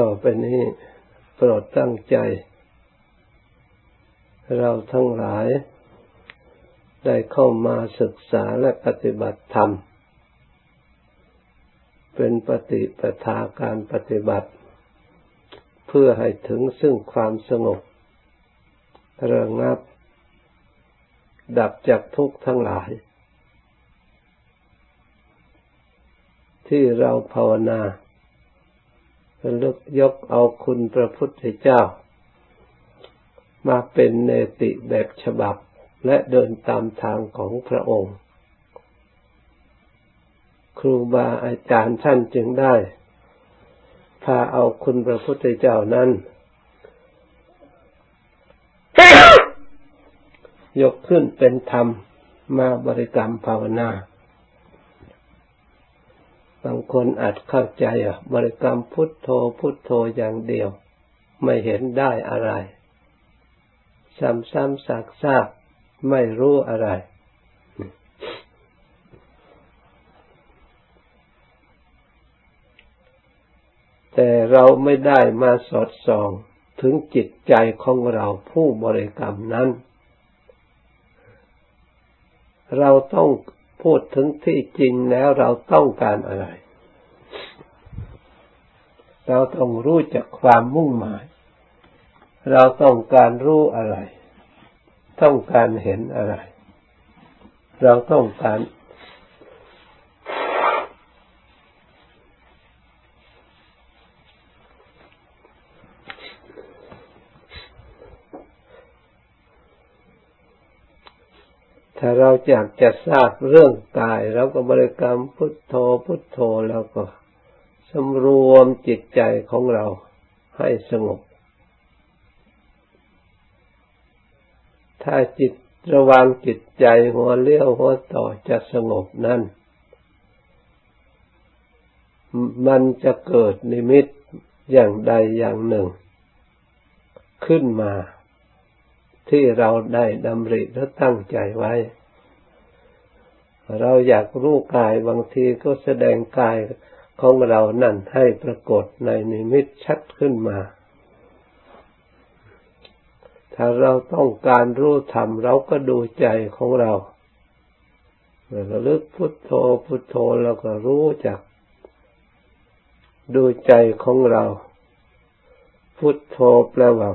ต่อไปนี้โปรดตั้งใจ เราทั้งหลาย ได้เข้ามาศึกษาและปฏิบัติธรรม เป็นปฏิปทาการปฏิบัติ เพื่อให้ถึงซึ่งความสงบระงับ ดับจากทุกข์ทั้งหลาย ที่เราภาวนา ลึกยกเอาคุณพระพุทธเจ้า มาเป็นเนติแบบฉบับและเดินตามทางของพระองค์ ครูบาอาจารย์ท่านจึงได้ พาเอาคุณพระพุทธเจ้านั้น ยกขึ้นเป็นธรรมมาบริกรรมภาวนาางคนอาจเข้าใจบริกรรมพุทโธพุทโธอย่างเดียว ไม่เห็นได้อะไร ซ้ำๆซากๆไม่รู้อะไร แต่เราไม่ได้มาสอดส่องถึงจิตใจของเราผู้บริกรรมนั้น เราต้อง พูดถึงที่จริงแล้วเราต้องการอะไร เราต้องรู้จักความมุ่งหมาย เราต้องการรู้อะไร ต้องการเห็นอะไร เราต้องการ ถ้าเราอยากจะทราบเรื่องกายเราก็บริกรรมพุทโธพุทโธแล้วก็สำรวมจิตใจของเราให้สงบ ถ้าจิตระวังจิตใจหัวเลี้ยวหัวต่อจะสงบนั้นมันจะเกิดนิมิตอย่างใดอย่างหนึ่ง ขึ้นมา ที่เราได้ดำริและตั้งใจไว้ เราอยากรู้กายบางทีก็แสดงกายของเรานั่นให้ปรากฏในนิมิตชัดขึ้นมา ถ้าเราต้องการรู้ธรรมเราก็ดูใจของเราระลึกพุทโธพุทโธเราก็รู้จัก ดูใจของเรา พุทโธแปลว่า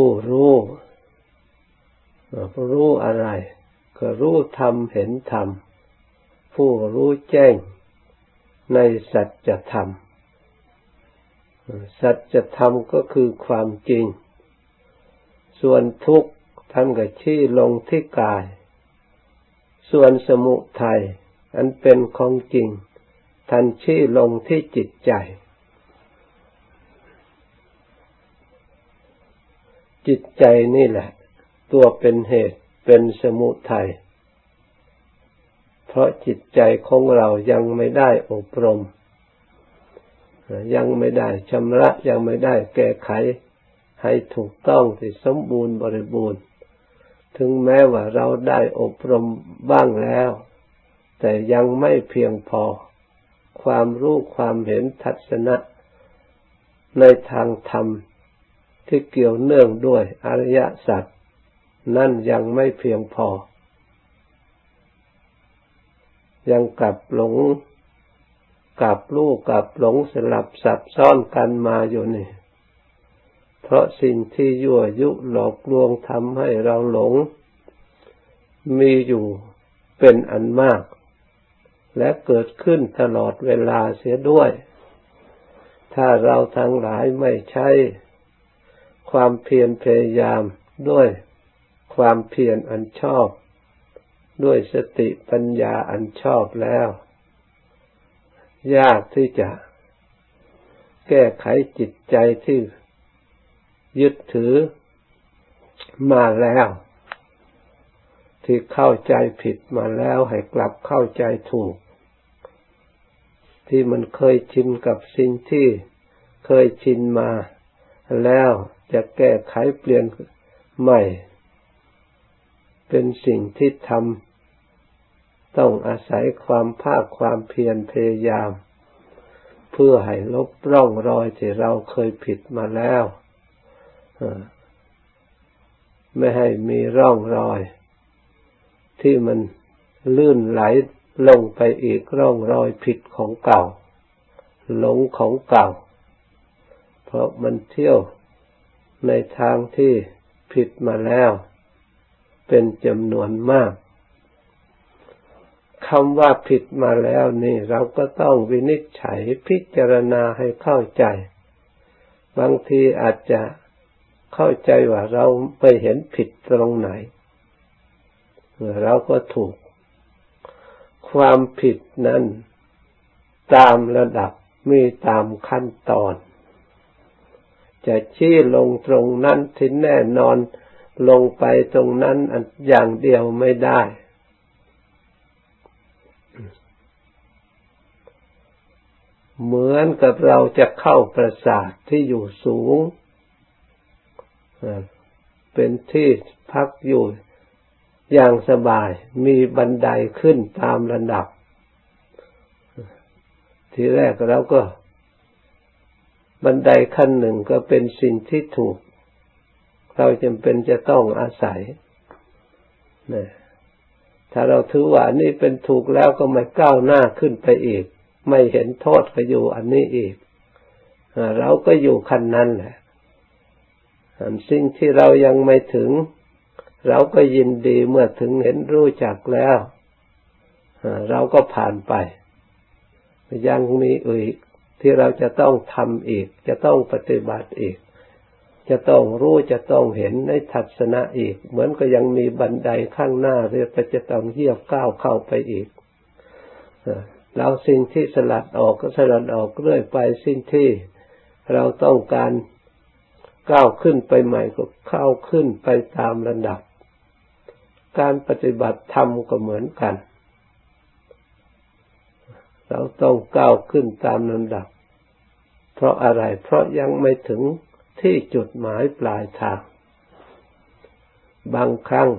ผู้รู้ผู้รู้อะไร ก็รู้ธรรมเห็นธรรม ผู้รู้แจ้งในสัจธรรม สัจธรรมก็คือความจริง ส่วนทุกข์ท่านก็ชี้ลงที่กาย ส่วนสมุทัยอันเป็นของจริง ท่านชี้ลงที่จิตใจ จิตใจนี่แหละ ตัวเป็นเหตุเป็นสมุทัยเพราะจิตใจของเรายังไม่ได้อบรม ยังไม่ได้ชำระยังไม่ได้แก้ไข ให้ถูกต้องที่สมบูรณ์บริบูรณ์ ถึงแม้ว่าเราได้อบรมบ้างแล้ว แต่ยังไม่เพียงพอ ความรู้ความเห็นทัศนะ ในทางธรรม ที่เกี่ยวเนื่องด้วยอริยสัจนั่นยังไม่เพียงพอ ยังกลับหลงกับลูกกับหลงสลับซับซ้อนกันมาอยู่นี่ เพราะสิ่งที่ยั่วยุหลอกลวงทำให้เราหลง มีอยู่เป็นอันมาก และเกิดขึ้นตลอดเวลาเสียด้วย ถ้าเราทั้งหลายไม่ใช่ ความเพียรพยายามด้วยความเพียรอันชอบ ด้วยสติปัญญาอันชอบแล้ว ยากที่จะแก้ไขจิตใจที่ยึดถือมาแล้ว ที่เข้าใจผิดมาแล้วให้กลับเข้าใจถูก ที่มันเคยชินกับสิ่งที่เคยชินมาแล้ว จะแก้ไขเปลี่ยนใหม่ เป็นสิ่งที่ทำต้องอาศัยความภาคความเพียรพยายาม เพื่อให้ลบร่องรอยที่เราเคยผิดมาแล้วไม่ให้มีร่องรอย ที่มันลื่นไหลลงไปอีกร่องรอยผิดของเก่า หลงของเก่า เพราะมันเที่ยว ในทางที่ผิดมาแล้ว เป็นจำนวนมากคำว่าผิดมาแล้วนี่เราก็ต้องวินิจฉัยพิจารณาให้เข้าใจ บางทีอาจจะเข้าใจว่าเราไปเห็นผิดตรงไหนเราก็ถูก ความผิดนั้น ตามระดับมีตามขั้นตอน จะชี้ลงตรงนั้นที่แน่นอนลงไปตรงนั้นอย่างเดียวไม่ได้ เหมือนกับเราจะเข้าปราสาทที่อยู่สูง เป็นที่พักอยู่อย่างสบายมีบันไดขึ้นตามระดับ ทีแรกเราก็ บันไดขั้นหนึ่งก็เป็นสิ่งที่ถูก เราจำเป็นจะต้องอาศัยนะถ้าเราถือว่านี่เป็นถูกแล้วก็ไม่ก้าวหน้าขึ้นไปอีก ไม่เห็นโทษก็อยู่อันนี้อีก เราก็อยู่ขั้นนั้นแหละสิ่งที่เรายังไม่ถึง เราก็ยินดีเมื่อถึงเห็นรู้จักแล้ว เราก็ผ่านไปยังมีอีก ที่เราจะต้องทำอีก จะต้องปฏิบัติอีก จะต้องรู้จะต้องเห็นในทัศนะอีก เหมือนก็ยังมีบันไดข้างหน้าเรียกจะต้องเยียบก้าวเข้าไปอีกเราสิ่งที่สลัดออกก็สลัดออกเรื่อยไปสิ่งที่เราต้องการก้าวขึ้นไปใหม่ก็เข้าขึ้นไปตามระดับ การปฏิบัติธรรมก็เหมือนกัน เราต้องก้าวขึ้นตามลำดับ เพราะอะไร เพราะยังไม่ถึงที่จุดหมายปลายทาง บางครั้ง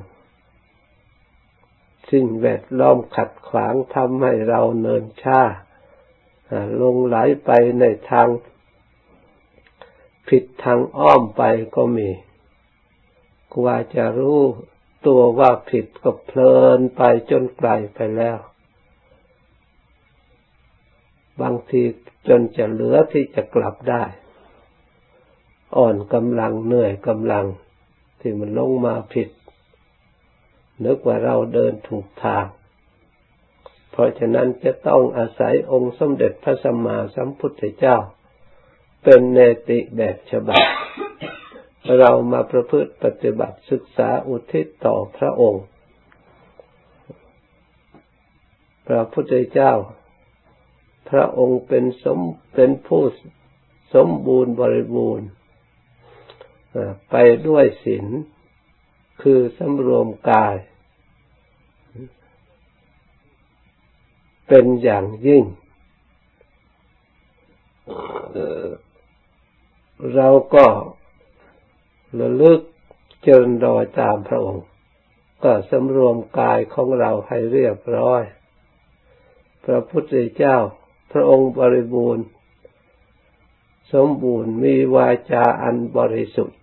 สิ่งแวดล้อมขัดขวางทำให้เราเนินช้าลงไหลไปในทาง ผิดทางอ้อมไปก็มีกว่าจะรู้ตัวว่าผิดก็เพลินไปจนไกลไปแล้ว บางทีจนจะเหลือที่จะกลับได้ อ่อนกำลังเหนื่อยกำลังที่มันลงมาผิด นึกว่าเราเดินถูกทาง เพราะฉะนั้นจะต้องอาศัยองค์สมเด็จพระสัมมาสัมพุทธเจ้า เป็นเนติแบบฉบับ เรามาประพฤติปฏิบัติศึกษาอุทิศต่อพระองค์ พระพุทธเจ้า พระองค์เป็นสมเป็นผู้สมบูรณ์บริบูรณ์ไปด้วยศีลคือสำรวมกาย เป็นอย่างยิ่ง เราก็ระลึกเจริญรอยตามพระองค์ ก็สำรวมกายของเราให้เรียบร้อย พระพุทธเจ้า พระองค์บริบูรณ์ สมบูรณ์มีวาจาอันบริสุทธิ์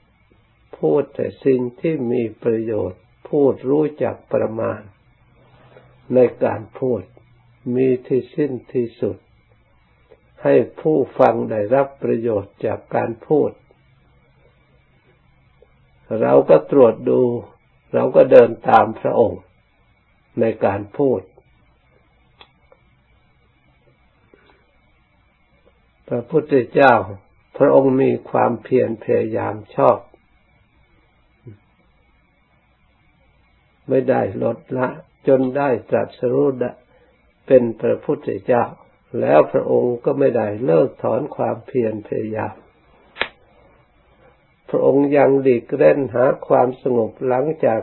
พูดแต่สิ่งที่มีประโยชน์ พูดรู้จักประมาณ ในการพูดมีที่สิ้นที่สุด ให้ผู้ฟังได้รับประโยชน์จากการพูด เราก็ตรวจดู เราก็เดินตามพระองค์ในการพูด พ ระพุทธเจ้า พระองค์มีความเพียรพยายามชอบ ไม่ได้ลดละ จนได้ตรัสรู้เป็นพระพุทธเจ้า แล้วพระองค์ก็ไม่ได้เลิกถอนความเพียรพยายาม พระองค์ยังดีกเล่นหาความสงบหลังจาก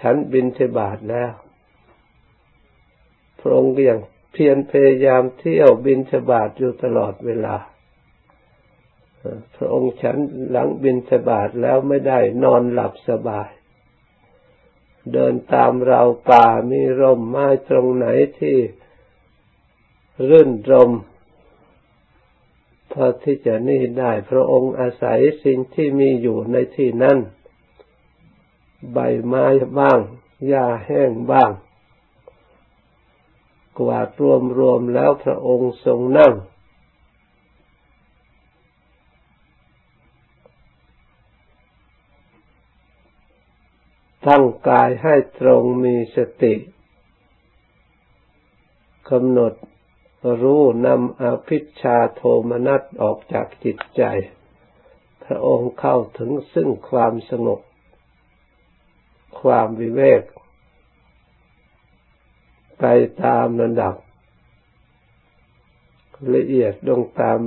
ฉันบินเทบาทแล้ว พระองค์ก็ยัง เพียรพยายามเที่ยวบินเทบาทอยู่ตลอดเวลา พระองค์ฉันหลังบินสบาทแล้วไม่ได้นอนหลับสบาย เดินตามเราป่ามีร่มไม้ตรงไหนที่รื่นรมพอที่จะนี่ได้พระองค์อาศัยสิ่งที่มีอยู่ในที่นั้น ใบไม้บ้างหญ้าแห้งบ้าง กวาดรวมรวมแล้วพระองค์ทรงนั่ง ตั้งกายให้ตรงมีสติกำหนดรู้นำอภิชาโทมนัสออกจากจิตใจ พระองค์เข้าถึงซึ่งความสงบ ความวิเวก ไปตามระดับ ละเอียดลงตาม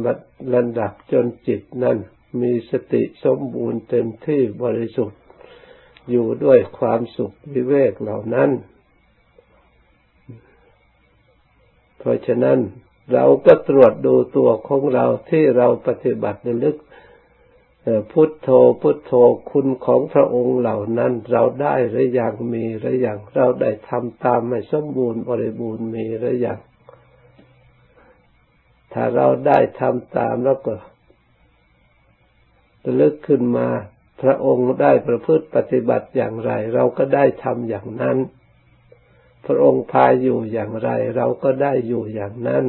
ระดับจนจิตนั้นมีสติสมบูรณ์เต็มที่บริสุทธิ์ อยู่ด้วยความสุขวิเวกเหล่านั้น เพราะฉะนั้นเราก็ตรวจดูตัวของเราที่เราปฏิบัติลึก พุทโธพุทโธคุณของพระองค์เหล่านั้น เราได้หรือยังมีหรือยังเราได้ทำตามไม่สมบูรณ์บริบูรณ์มีหรือยังถ้าเราได้ทำตามแล้วก็ลึกขึ้นมาพระองค์ได้ประพฤติปฏิบัติอย่างไร เราก็ได้ทำอย่างนั้น พระองค์พาอยู่อย่างไร เราก็ได้อยู่อย่างนั้น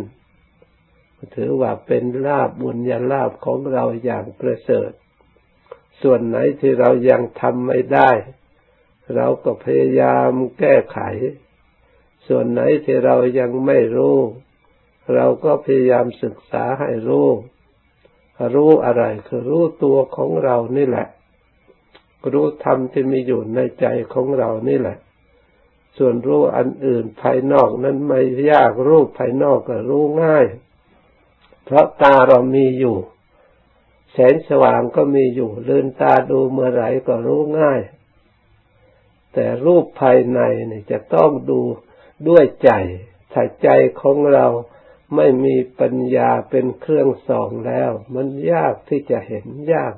ถือว่าเป็นลาบบุญญาลาบของเราอย่างประเสริฐ ส่วนไหนที่เรายังทำไม่ได้ เราก็พยายามแก้ไข ส่วนไหนที่เรายังไม่รู้ เราก็พยายามศึกษาให้รู้ รู้อะไรคือรู้ตัวของเรานี่แหละ รู้ธรรมที่มีอยู่ในใจของเรานี่แหละ ส่วนรู้อันอื่นภายนอกนั้นไม่ยากรูปภายนอกก็รู้ง่าย เพราะตาเรามีอยู่ แสงสว่างก็มีอยู่ลืนตาดูเมื่อไหร่ก็รู้ง่าย แต่รูปภายในเนี่ยจะต้องดูด้วยใจ ถ้าใจของเราไม่มีปัญญาเป็นเครื่องส่องแล้ว มันยากที่จะเห็นยาก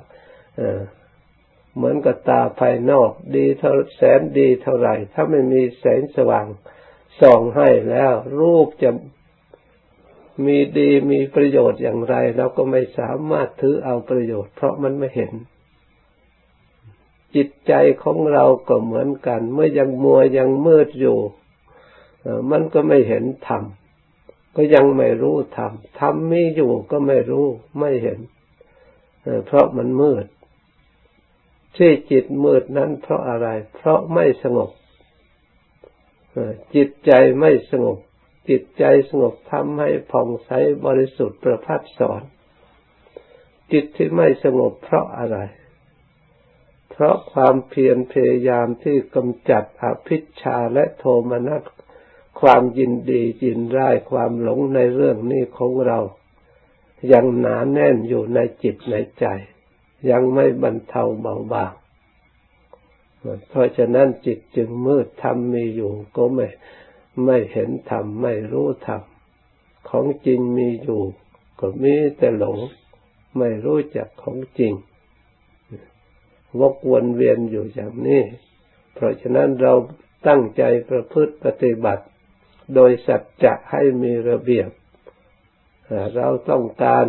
เหมือนกับตาภายนอกดีเท่าแสนดีเท่าไหร่ ถ้าไม่มีแสงสว่างส่องให้แล้ว รูปจะ มีดีมีประโยชน์อย่างไร เราก็ไม่สามารถถือเอาประโยชน์ เพราะมันไม่เห็น จิตใจของเราก็เหมือนกัน เมื่อยังมัวยังมืดอยู่มันก็ไม่เห็นธรรมก็ยังไม่รู้ธรรมธรรมมีอยู่ก็ไม่รู้ไม่เห็นเพราะมันมืดที่จิตมืดนั้นเพราะอะไร เพราะไม่สงบจิตใจไม่สงบ จิตใจสงบทำให้ผ่องใสบริสุทธิ์ประพัดสอน จิตที่ไม่สงบเพราะอะไร เพราะความเพียรพยายามที่กำจัดอภิชาและโทมนัสความยินดียินร้ายความหลงในเรื่องนี้ของเรายังหนาแน่นอยู่ในจิตในใจ ยังไม่บรรเทาเบาบางเพราะฉะนั้นจิตจึงมืดธรรมมีอยู่ก็ไม่ ไม่เห็นธรรมไม่รู้ธรรมของจริงมีอยู่ ก็มีแต่หลง ไม่รู้จักของจริงวกวนเวียนอยู่อย่างนี้ เพราะฉะนั้นเราตั้งใจประพฤติปฏิบัติ โดยสัจจะให้มีระเบียบ เราต้องการ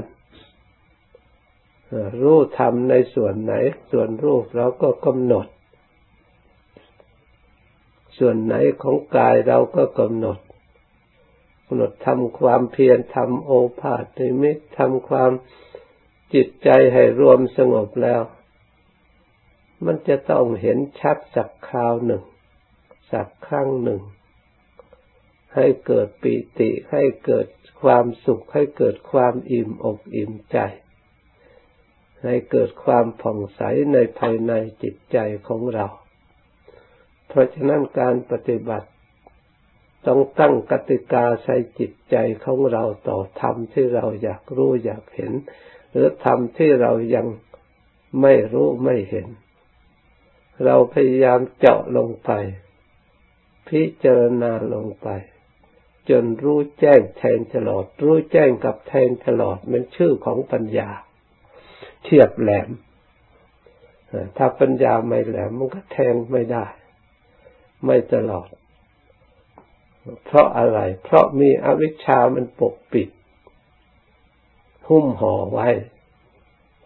รู้ธรรมในส่วนไหน ส่วนรูปเราก็กำหนด ส่วนไหนของกายเราก็กำหนดกำหนดทำความเพียรทำโอภาษนิมิตทำความจิตใจให้รวมสงบแล้ว มันจะต้องเห็นชัดสักคราวหนึ่ง สักครั้งหนึ่ง ให้เกิดปีติให้เกิดความสุขให้เกิดความอิ่มอกอิ่มใจ ให้เกิดความผ่องใสในภายในจิตใจของเรา เพราะฉะนั้นการปฏิบัติต้องตั้งกติกาใส่จิตใจของเราต่อธรรมที่เราอยากรู้อยากเห็น หรือธรรมที่เรายังไม่รู้ไม่เห็น เราพยายามเจาะลงไป พิจารณาลงไป จนรู้แจ้งแทงตลอด รู้แจ้งกับแทงตลอดมันชื่อของปัญญา เทียบแหลมถ้าปัญญาไม่แหลมมันก็แทงไม่ได้ ไม่ตลอด เพราะอะไร เพราะมีอวิชชามันปกปิด หุ้มห่อไว้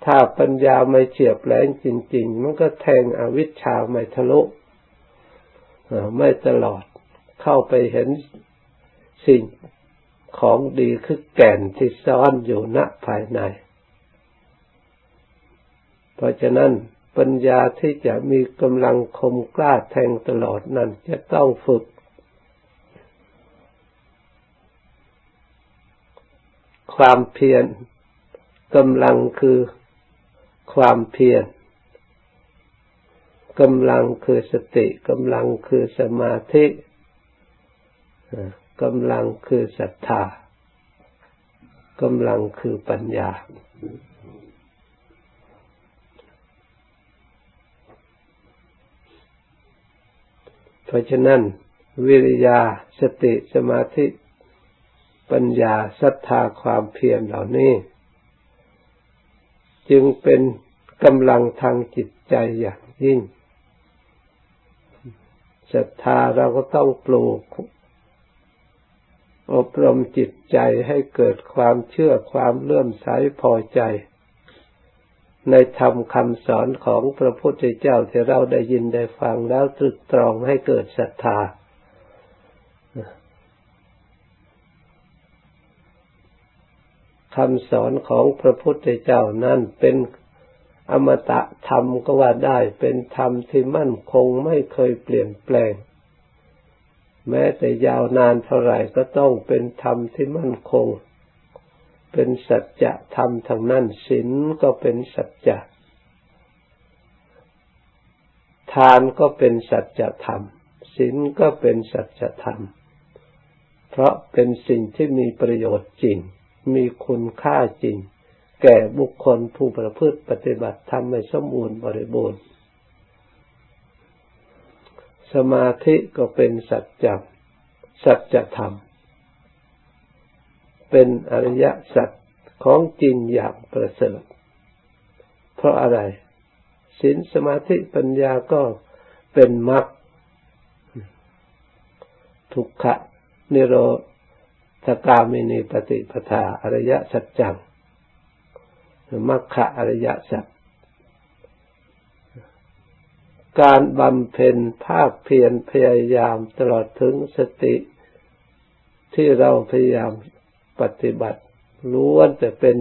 ถ้าปัญญาไม่เฉียบแหลมจริง ๆ มันก็แทงอวิชชาไม่ทะลุไม่ตลอด เข้าไปเห็นสิ่งของดีคือแก่นที่ซ่อนอยู่ณภายใน เพราะฉะนั้น ปัญญาที่จะมีกำลังคมกล้าแทงตลอดนั้นจะต้องฝึก ความเพียรกำลังคือความเพียรกำลังคือสติกำลังคือสมาธิกำลังคือศรัทธากำลังคือปัญญา เพราะฉะนั้น วิริยาสติสมาธิปัญญาศรัทธาความเพียรเหล่านี้ จึงเป็นกำลังทางจิตใจอย่างยิ่งศรัทธาเราก็ต้องปลูก อบรมจิตใจให้เกิดความเชื่อความเลื่อมใสพอใจ ในธรรมคำสอนของพระพุทธเจ้าที่เราได้ยินได้ฟังแล้วตรึกตรองให้เกิดศรัทธา คำสอนของพระพุทธเจ้านั้นเป็นอมตะธรรมก็ว่าได้เป็นธรรมที่มั่นคงไม่เคยเปลี่ยนแปลง แม้แต่ยาวนานเท่าไหร่ก็ต้องเป็นธรรมที่มั่นคง เป็นสัจจะธรรมทางนั้นศีลก็เป็นสัจจะทานก็เป็นสัจธรรมศีลก็เป็นสัจธรรม เพราะเป็นสิ่งที่มีประโยชน์จริง มีคุณค่าจริง แก่บุคคลผู้ประพฤติปฏิบัติธรรมให้สมบูรณ์บริบูรณ์ สมาธิก็เป็นสัจจสัจธรรม เป็นอริยสัจของจริงอย่างประเสริฐเพราะอะไรศีลสมาธิปัญญาก็เป็นมรรคทุกขะนิโรธกามินีปฏิปทาอริยสัจจังมรรคอริยสัจการบำเพ็ญภาคเพียรพยายามตลอดถึงสติที่เราพยายาม ปฏิบัติล้วนแต่เป็น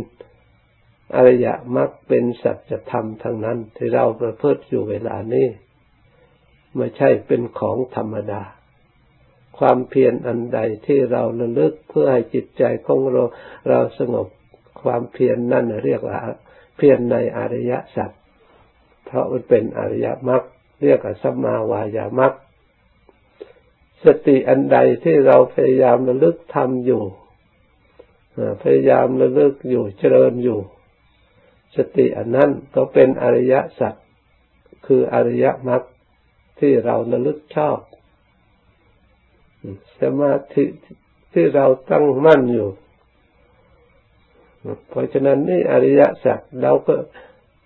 อริยมรรคเป็นสัจธรรมทั้งนั้น ที่เราประพฤติอยู่เวลานี้ไม่ใช่เป็นของธรรมดา ความเพียรอันใดที่เราระลึกเพื่อให้จิตใจของเราเราสงบความเพียรนนั่นเรียกว่า เพียรในอริยสัจเพราะมันเป็นอริยมรรคเรียกว่าสัมมาวายามัคสติอันใดที่เราพยายามระลึกทำอยู่ พยายามระลึกอยู่เจริญอยู่ สติอันนั้นก็เป็นอริยสัจคืออริยมรรคที่เราระลึกชอบ สมาธิที่เราตั้งมั่นอยู่ เพราะฉะนั้นนี่อริยสัจเราก็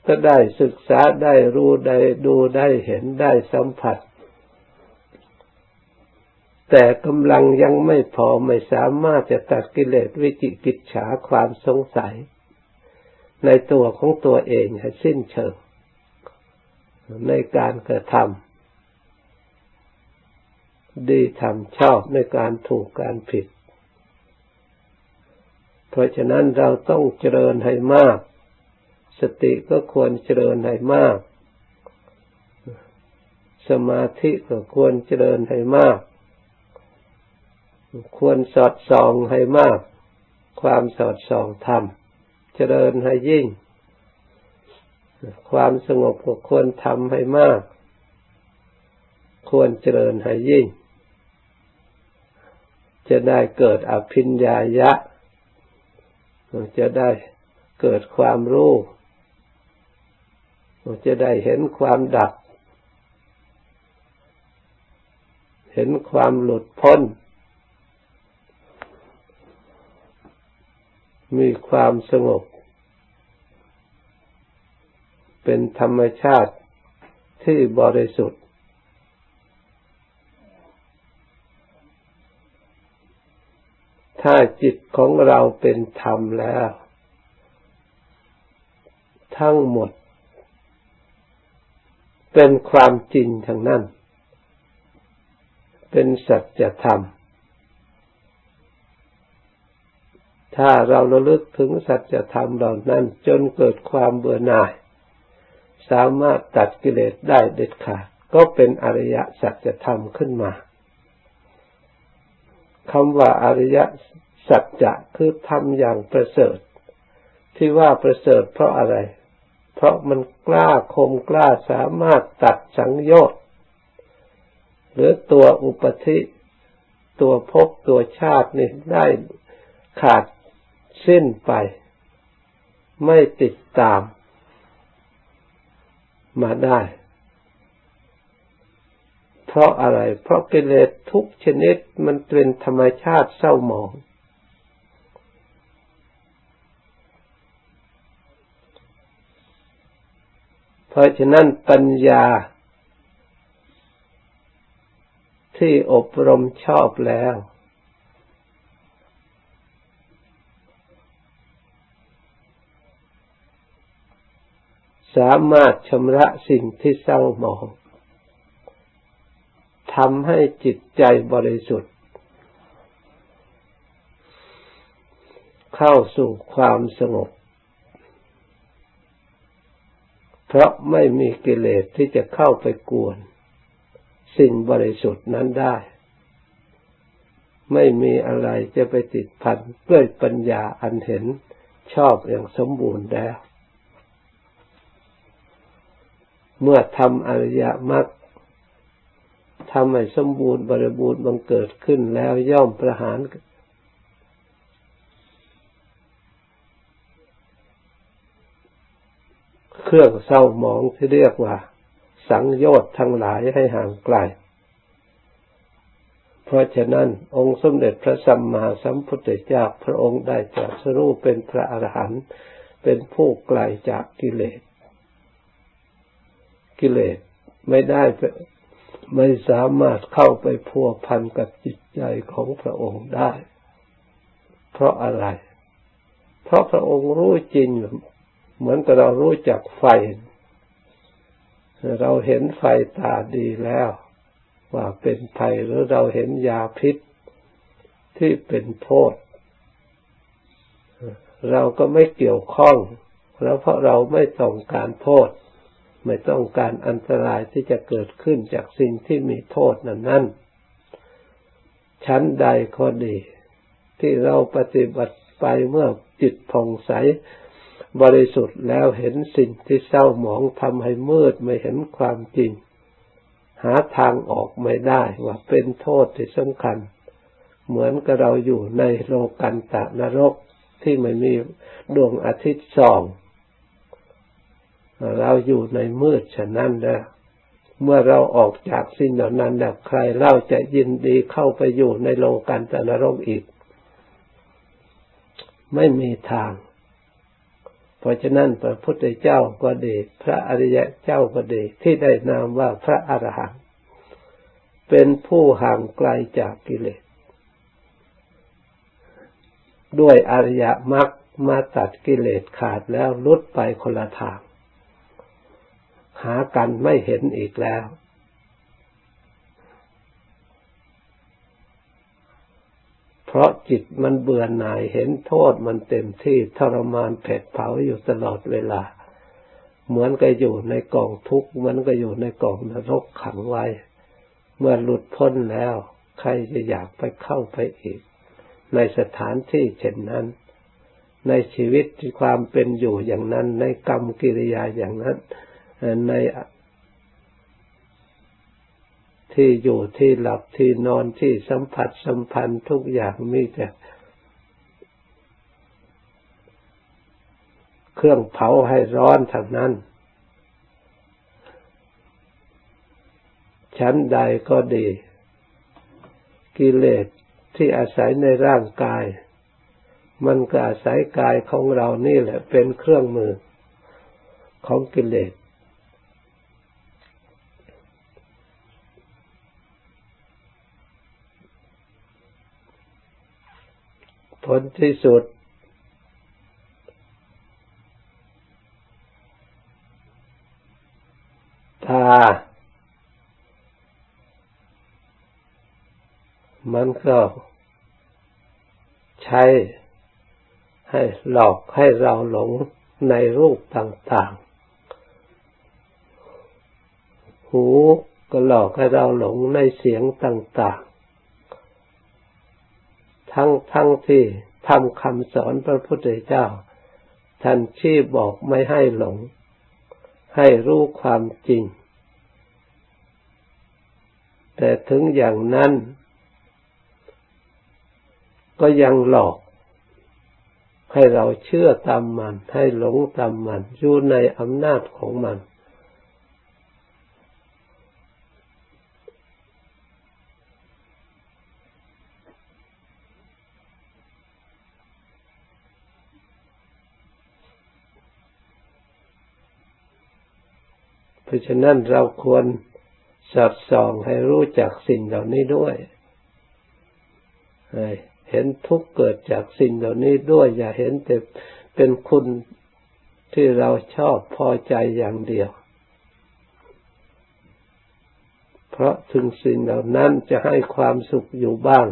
ก็ได้ศึกษาได้รู้ได้ดูได้เห็นได้สัมผัส แต่กำลังยังไม่พอไม่สามารถจะตัดกิเลสวิจิกิจฉาความสงสัย ในตัวของตัวเองให้สิ้นเชิง ในการกระทำดีทำชอบในการถูกการผิด เพราะฉะนั้นเราต้องเจริญให้มาก สติก็ควรเจริญให้มาก สมาธิก็ควรเจริญให้มาก ควรสอดส่องให้มาก ความสอดส่องธรรมเจริญให้ยิ่ง ความสงบก็ควรทำให้มาก ควรเจริญให้ยิ่ง จะได้เกิดอภิญญายะ จะได้เกิดความรู้ จะได้เห็นความดับ เห็นความหลุดพ้น มีความสงบ เป็นธรรมชาติที่บริสุทธิ์ ถ้าจิตของเราเป็นธรรมแล้ว ทั้งหมด เป็นความจริงทั้งนั้น เป็นสัจธรรม ถ้าเราระลึกถึงสัจธรรมเหล่านั้นจนเกิดความเบื่อหน่าย สามารถตัดกิเลสได้เด็ดขาด ก็เป็นอริยสัจธรรมขึ้นมาคำว่าอริยสัจจะคือทำอย่างประเสริฐ ที่ว่าประเสริฐเพราะอะไร เพราะมันกล้าคมกล้าสามารถตัดสังโยชน์หรือตัวอุปธิ ตัวภพตัวชาตินี่ได้ขาด สิ้นไป ไม่ติดตามมาได้ เพราะอะไร เพราะกิเลสทุกชนิดมันเป็นธรรมชาติเศร้าหมอง เพราะฉะนั้นปัญญา ที่อบรมชอบแล้ว สามารถชำระสิ่งที่เศร้าหมองทำให้จิตใจบริสุทธิ์ เข้าสู่ความสงบ เพราะไม่มีกิเลสที่จะเข้าไปกวน สิ่งบริสุทธิ์นั้นได้ ไม่มีอะไรจะไปติดพันด้วยปัญญาอันเห็นชอบอย่างสมบูรณ์แล้ว เมื่อทำอริยมรรคทำให้สมบูรณ์บริบูรณ์บังเกิดขึ้นแล้วย่อมประหารเครื่องเศร้าหมองที่เรียกว่า สังโยชน์ทั้งหลายให้ห่างไกล เพราะฉะนั้นองค์สมเด็จพระสัมมาสัมพุทธเจ้าพระองค์ได้ตรัสรู้เป็นพระอรหันต์เป็นผู้ไกลจากกิเลส กิเลสไม่ได้ไม่สามารถเข้าไปพัวพันกับจิตใจของพระองค์ได้ เพราะอะไร เพราะพระองค์รู้จริง เหมือนกับเรารู้จักไฟ เราเห็นไฟตาดีแล้ว ว่าเป็นภัยหรือเราเห็นยาพิษที่เป็นโทษเราก็ไม่เกี่ยวข้อง แล้วเพราะเราไม่ต้องการโทษ ไม่ต้องการอันตรายที่จะเกิดขึ้นจากสิ่งที่มีโทษนั้นนั้นชั้นใดก็ดี ที่เราปฏิบัติไปเมื่อจิตผ่องใส บริสุทธิ์แล้วเห็นสิ่งที่เศร้าหมองทำให้มืดไม่เห็นความจริง หาทางออกไม่ได้ว่าเป็นโทษที่สำคัญ เหมือนกับเราอยู่ในโลกันตะนรกที่ไม่มีดวงอาทิตย์ส่อง เราอยู่ในมืดฉะนั้นแล้วเมื่อเราออกจากสิ่งเหล่านั้นแล้วใครเล่าจะยินดีเข้าไปอยู่ในโลกันตนรกอีก ไม่มีทาง เพราะฉะนั้นพระพุทธเจ้าก็ดี พระอริยะเจ้าก็ดีที่ได้นามว่าพระอรหันต์เป็นผู้ห่างไกลจากกิเลส ด้วยอริยมรรคมาตัดกิเลสขาดแล้วลุดไปคนละทางากันไม่เห็นอีกแล้ว เพราะจิตมันเบื่อหน่ายเห็นโทษมันเต็มที่ทรมานเผ็ดเผาอยู่ตลอดเวลา เหมือนกับอยู่ในกองทุกข์มือนกับอยู่ในกองนรกขังไว้ เมื่อหลุดพ้นแล้ว ใครจะอยากไปเข้าไปอีก ในสถานที่เช่นนั้นในชีวิตความเป็นอยู่อย่างนั้น ในกรรมกิริยาอย่างนั้น ในที่อยู่ที่หลับที่นอนที่สัมผัสสัมพันธ์ทุกอย่างมีแต่เครื่องเผาให้ร้อนทางนั้น ชั้นใดก็ดี กิเลสที่อาศัยในร่างกาย มันก็อาศัยกายของเรานี่แหละเป็นเครื่องมือของกิเลส ผลที่สุด ตา มันก็ใช้ให้หลอกให้เราหลงในรูปต่างๆ หูก็หลอกให้เราหลงในเสียงต่างๆ ทั้งทั้งที่ทำคำสอนพระพุทธเจ้า ท่านชี้บอกไม่ให้หลง ให้รู้ความจริง แต่ถึงอย่างนั้น ก็ยังหลอก ให้เราเชื่อตามมัน ให้หลงตามมัน อยู่ในอำนาจของมัน ราะฉะนั้นเราควรสัดส่องให้รู้จักสิ่งเหล่านี้ด้วย เห็นทุกข์เกิดจากสิ่งเหล่านี้ด้วย อย่าเห็นแต่เป็นคุณที่เราชอบพอใจอย่างเดียว เพราะถึงสิ่งเหล่านั้นจะให้ความสุขอยู่บ้าง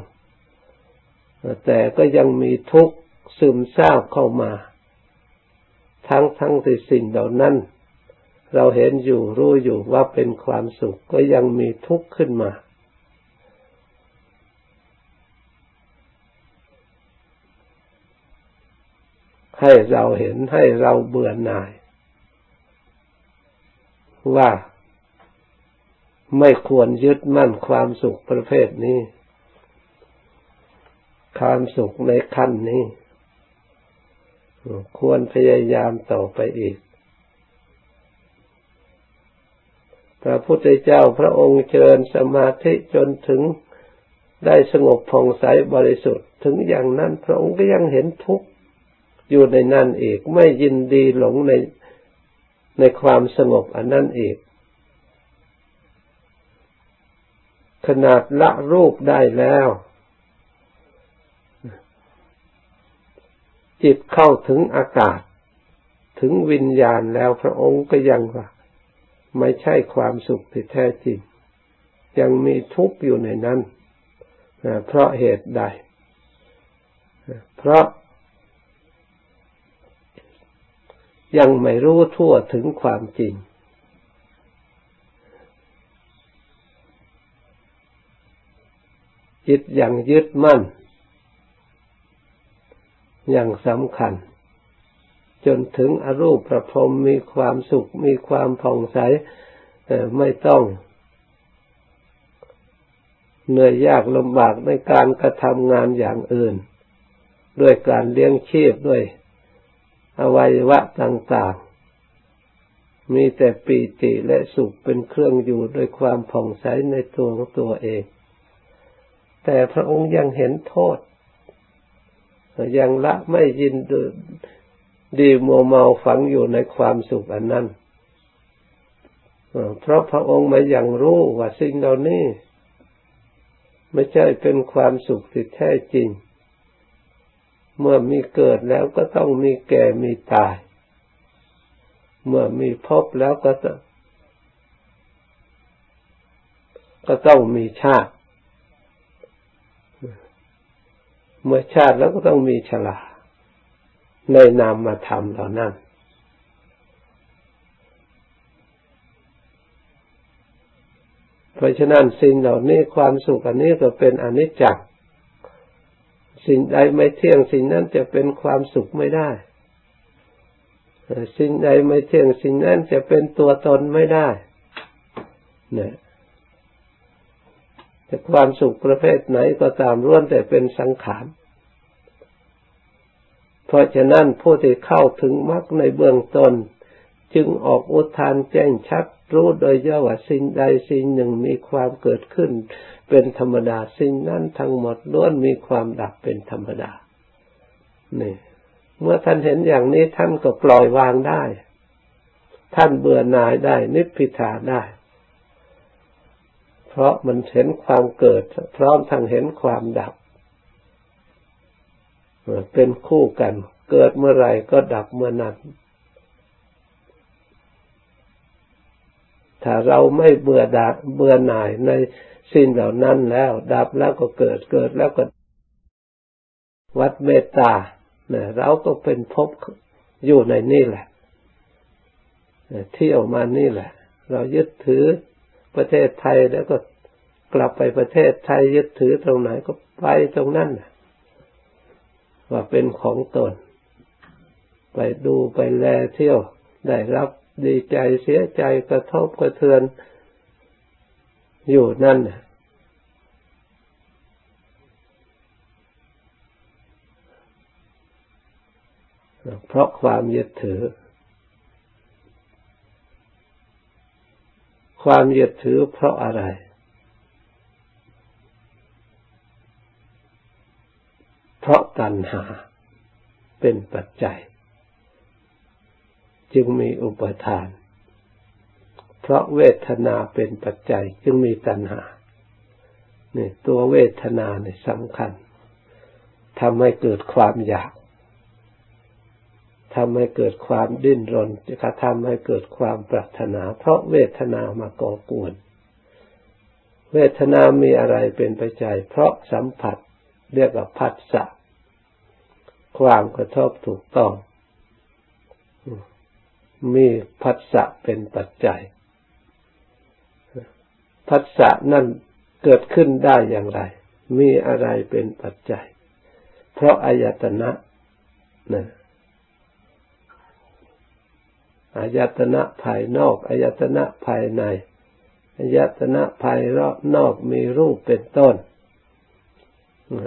แต่ก็ยังมีทุกข์ซึมซาบเข้ามา ทั้งทั้งที่สิ่งเหล่านั้น เราเห็นอยู่รู้อยู่ว่าเป็นความสุขก็ยังมีทุกข์ขึ้นมา ให้เราเห็นให้เราเบื่อหน่าย ว่าไม่ควรยึดมั่นความสุขประเภทนี้ ความสุขในขั้นนี้ ควรพยายามต่อไปอีก พระพุทธเจ้าพระองค์เจริญสมาธิจนถึงได้สงบผ่องใสบริสุทธิ์ ถึงอย่างนั้นพระองค์ก็ยังเห็นทุกข์อยู่ในนั่นอีก ไม่ยินดีหลงในในความสงบอันนั้นอีก ขนาดละรูปได้แล้ว จิตเข้าถึงอากาศ ถึงวิญญาณแล้วพระองค์ก็ยังว่า ไม่ใช่ความสุขที่แท้จริง ยังมีทุกข์อยู่ในนั้นเพราะเหตุใด เพราะยังไม่รู้ทั่วถึงความจริง จิตยังยึดมั่น อย่างสำคัญ จนถึงอรูปประพรมมีความสุขมีความผ่องใสไม่ต้องเหนื่อยยากลำบากในการกระทำงานอย่างอื่น ด้วยการเลี้ยงชีพด้วยอวัยวะต่างๆ มีแต่ปีติและสุขเป็นเครื่องอยู่ด้วยความผ่องใสในตัวของตัวเอง แต่พระองค์ยังเห็นโทษ ยังละไม่ยิน ดีมัวเมาฝังอยู่ในความสุขอันนั้นเพราะพระองค์มาอย่างรู้ว่าสิ่งเหล่านี้ไม่ใช่เป็นความสุขที่แท้จริง เมื่อมีเกิดแล้วก็ต้องมีแก่มีตาย เมื่อมีพบแล้วก็ต้องก็ต้องมีชาติ เมื่อชาติแล้วก็ต้องมีชรา ในนามมาทำเหล่านั้นเพราะฉะนั้นสิ่งเหล่านี้ความสุขอันนี้ก็เป็นอนิจจ์สิ่งใดไม่เที่ยงสิ่งนั้นจะเป็นความสุขไม่ได้สิ่งใดไม่เที่ยงสิ่งนั้นจะเป็นตัวตนไม่ได้เนี่ยแต่ความสุขประเภทไหนก็ตามล้วนแต่เป็นสังขาร เพราะฉะนั้นผู้ที่เข้าถึงมรรคในเบื้องต้น จึงออกอุทานแจ้งชัดรู้โดยย่อว่าสิ่งใดสิ่งหนึ่งมีความเกิดขึ้น เป็นธรรมดาสิ่งนั้นทั้งหมดล้วนมีความดับเป็นธรรมดานี่เมื่อท่านเห็นอย่างนี้ท่านก็ปล่อยวางได้ ท่านเบื่อหน่ายได้ นิพพิทาได้ เพราะมันเห็นความเกิด พร้อมทั้งเห็นความดับ เป็นคู่กัน เกิดเมื่อไรก็ดับเมื่อนั้น ถ้าเราไม่เบื่อดาเบื่อหน่ายในสิ่งเหล่านั้นแล้ว ดับแล้วก็เกิดเกิดแล้วก็ วัดเมตตาเนี่ยเราก็เป็นพบอยู่ในนี่แหละเที่ยวมานี่แหละ เรายึดถือประเทศไทยแล้วก็กลับไปประเทศไทยยึดถือตรงไหนก็ไปตรงนั้น ว่าเป็นของตน ไปดูไปแลเที่ยวได้รับดีใจเสียใจกระทบกระเทือน อยู่นั่นเพราะความยึดถือ ความยึดถือเพราะอะไร เพราะตัณหาเป็นปัจจัย จึงมีอุปทาน เพราะเวทนาเป็นปัจจัย จึงมีตัณหาเนี่ยตัวเวทนาเนี่ยสำคัญทำให้เกิดความอยากทำให้เกิดความดิ้นรนจะทำให้เกิดความปรารถนา เพราะเวทนามาก่อกวน เวทนามีอะไรเป็นปัจจัย เพราะสัมผัส เรียกว่าพัสสะความกระทบถูกต้อง มีพัสสะเป็นปัจจัยพัสสะนั่นเกิดขึ้นได้อย่างไร มีอะไรเป็นปัจจัย เพราะอายตนะนะอายตนะภายนอกอายตนะภายในอายตนะภายรอบนอกมีรูปเป็นต้น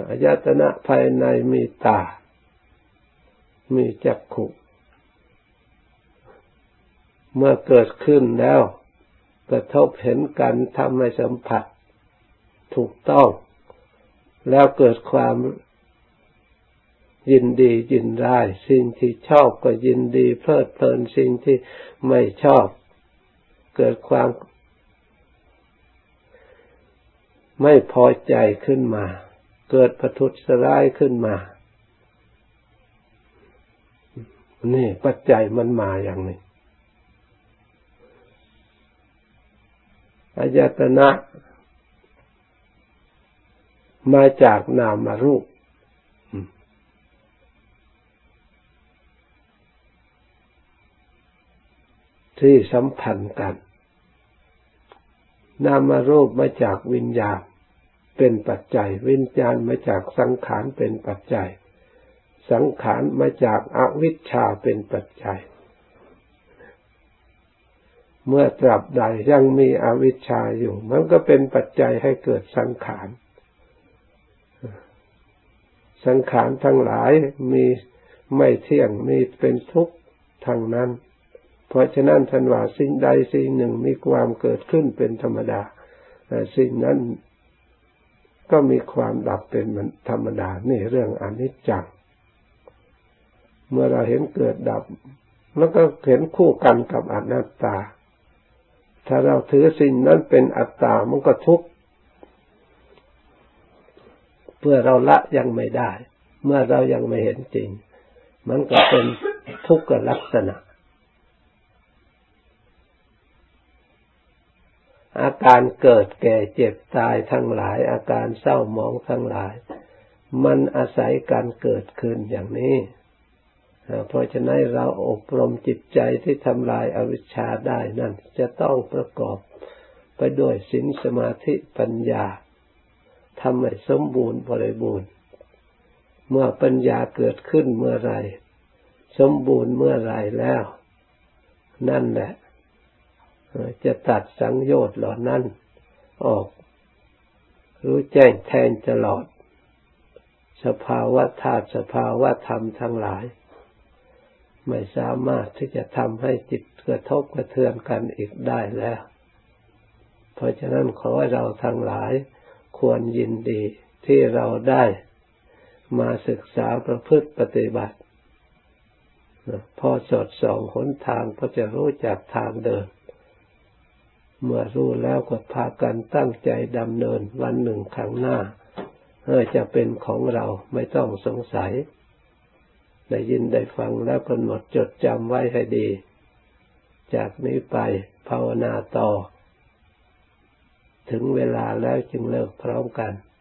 อายตนะภายในมีตา มีจักขุ เมื่อเกิดขึ้นแล้ว กระทบเห็นกันทำให้สัมผัส ถูกต้อง แล้วเกิดความยินดียินร้ายสิ่งที่ชอบก็ยินดี เพลิดเพลินสิ่งที่ไม่ชอบ เกิดความ ไม่พอใจขึ้นมา เกิดปทุสร้ายขึ้นมา นี่ปัจจัยมันมาอย่างนี้อายตนะ มาจากนามารูป ที่สัมพันธ์กัน นามารูปมาจากวิญญาณ เป็นปัจจัย วิญญาณมาจากสังขารเป็นปัจจัย สังขารมาจากอวิชชาเป็นปัจจัย เมื่อตราบใดยังมีอวิชชาอยู่ มันก็เป็นปัจจัยให้เกิดสังขาร สังขารทั้งหลายมีไม่เที่ยงมีเป็นทุกข์ทางนั้น เพราะฉะนั้นท่านว่าสิ่งใดสิ่งหนึ่งมีความเกิดขึ้นเป็นธรรมดา สิ่งนั้น ก็มีความดับเป็นธรรมดา นี่เรื่องอนิจจัง เมื่อเราเห็นเกิดดับ แล้วก็เห็นคู่กันกับอนัตตา ถ้าเราถือสิ่งนั้นเป็นอัตตา มันก็ทุกข์ เพื่อเราละยังไม่ได้ เมื่อเรายังไม่เห็นจริง มันก็เป็นทุกขลักษณะ อาการเกิดแก่เจ็บตายทั้งหลาย อาการเศร้าหมองทั้งหลาย มันอาศัยการเกิดขึ้นอย่างนี้ เพราะฉะนั้นเราอบรมจิตใจที่ทำลายอวิชชาได้นั่นจะต้องประกอบไปด้วยศีลสมาธิปัญญาทำให้สมบูรณ์บริบูรณ์ เมื่อปัญญาเกิดขึ้นเมื่อไร สมบูรณ์เมื่อไรแล้ว นั่นแหละ จะตัดสังโยชน์เหล่านั้นออก รู้แจ้งแทงตลอด สภาวะธาตุสภาวะธรรมทั้งหลาย ไม่สามารถที่จะทำให้จิตกระทบกระเทือนกันอีกได้แล้ว เพราะฉะนั้นขอให้เราทั้งหลายควรยินดีที่เราได้มาศึกษาประพฤติปฏิบัติ พอสดส่องหนทางก็จะรู้จักทางเดิน เมื่อรู้แล้วก็พากันตั้งใจดำเนินวันหนึ่งข้างหน้าเออจะเป็นของเราไม่ต้องสงสัย ได้ยินได้ฟังแล้วกำหนดจดจำไว้ให้ดี จากนี้ไปภาวนาต่อ ถึงเวลาแล้วจึงเลิกพร้อมกัน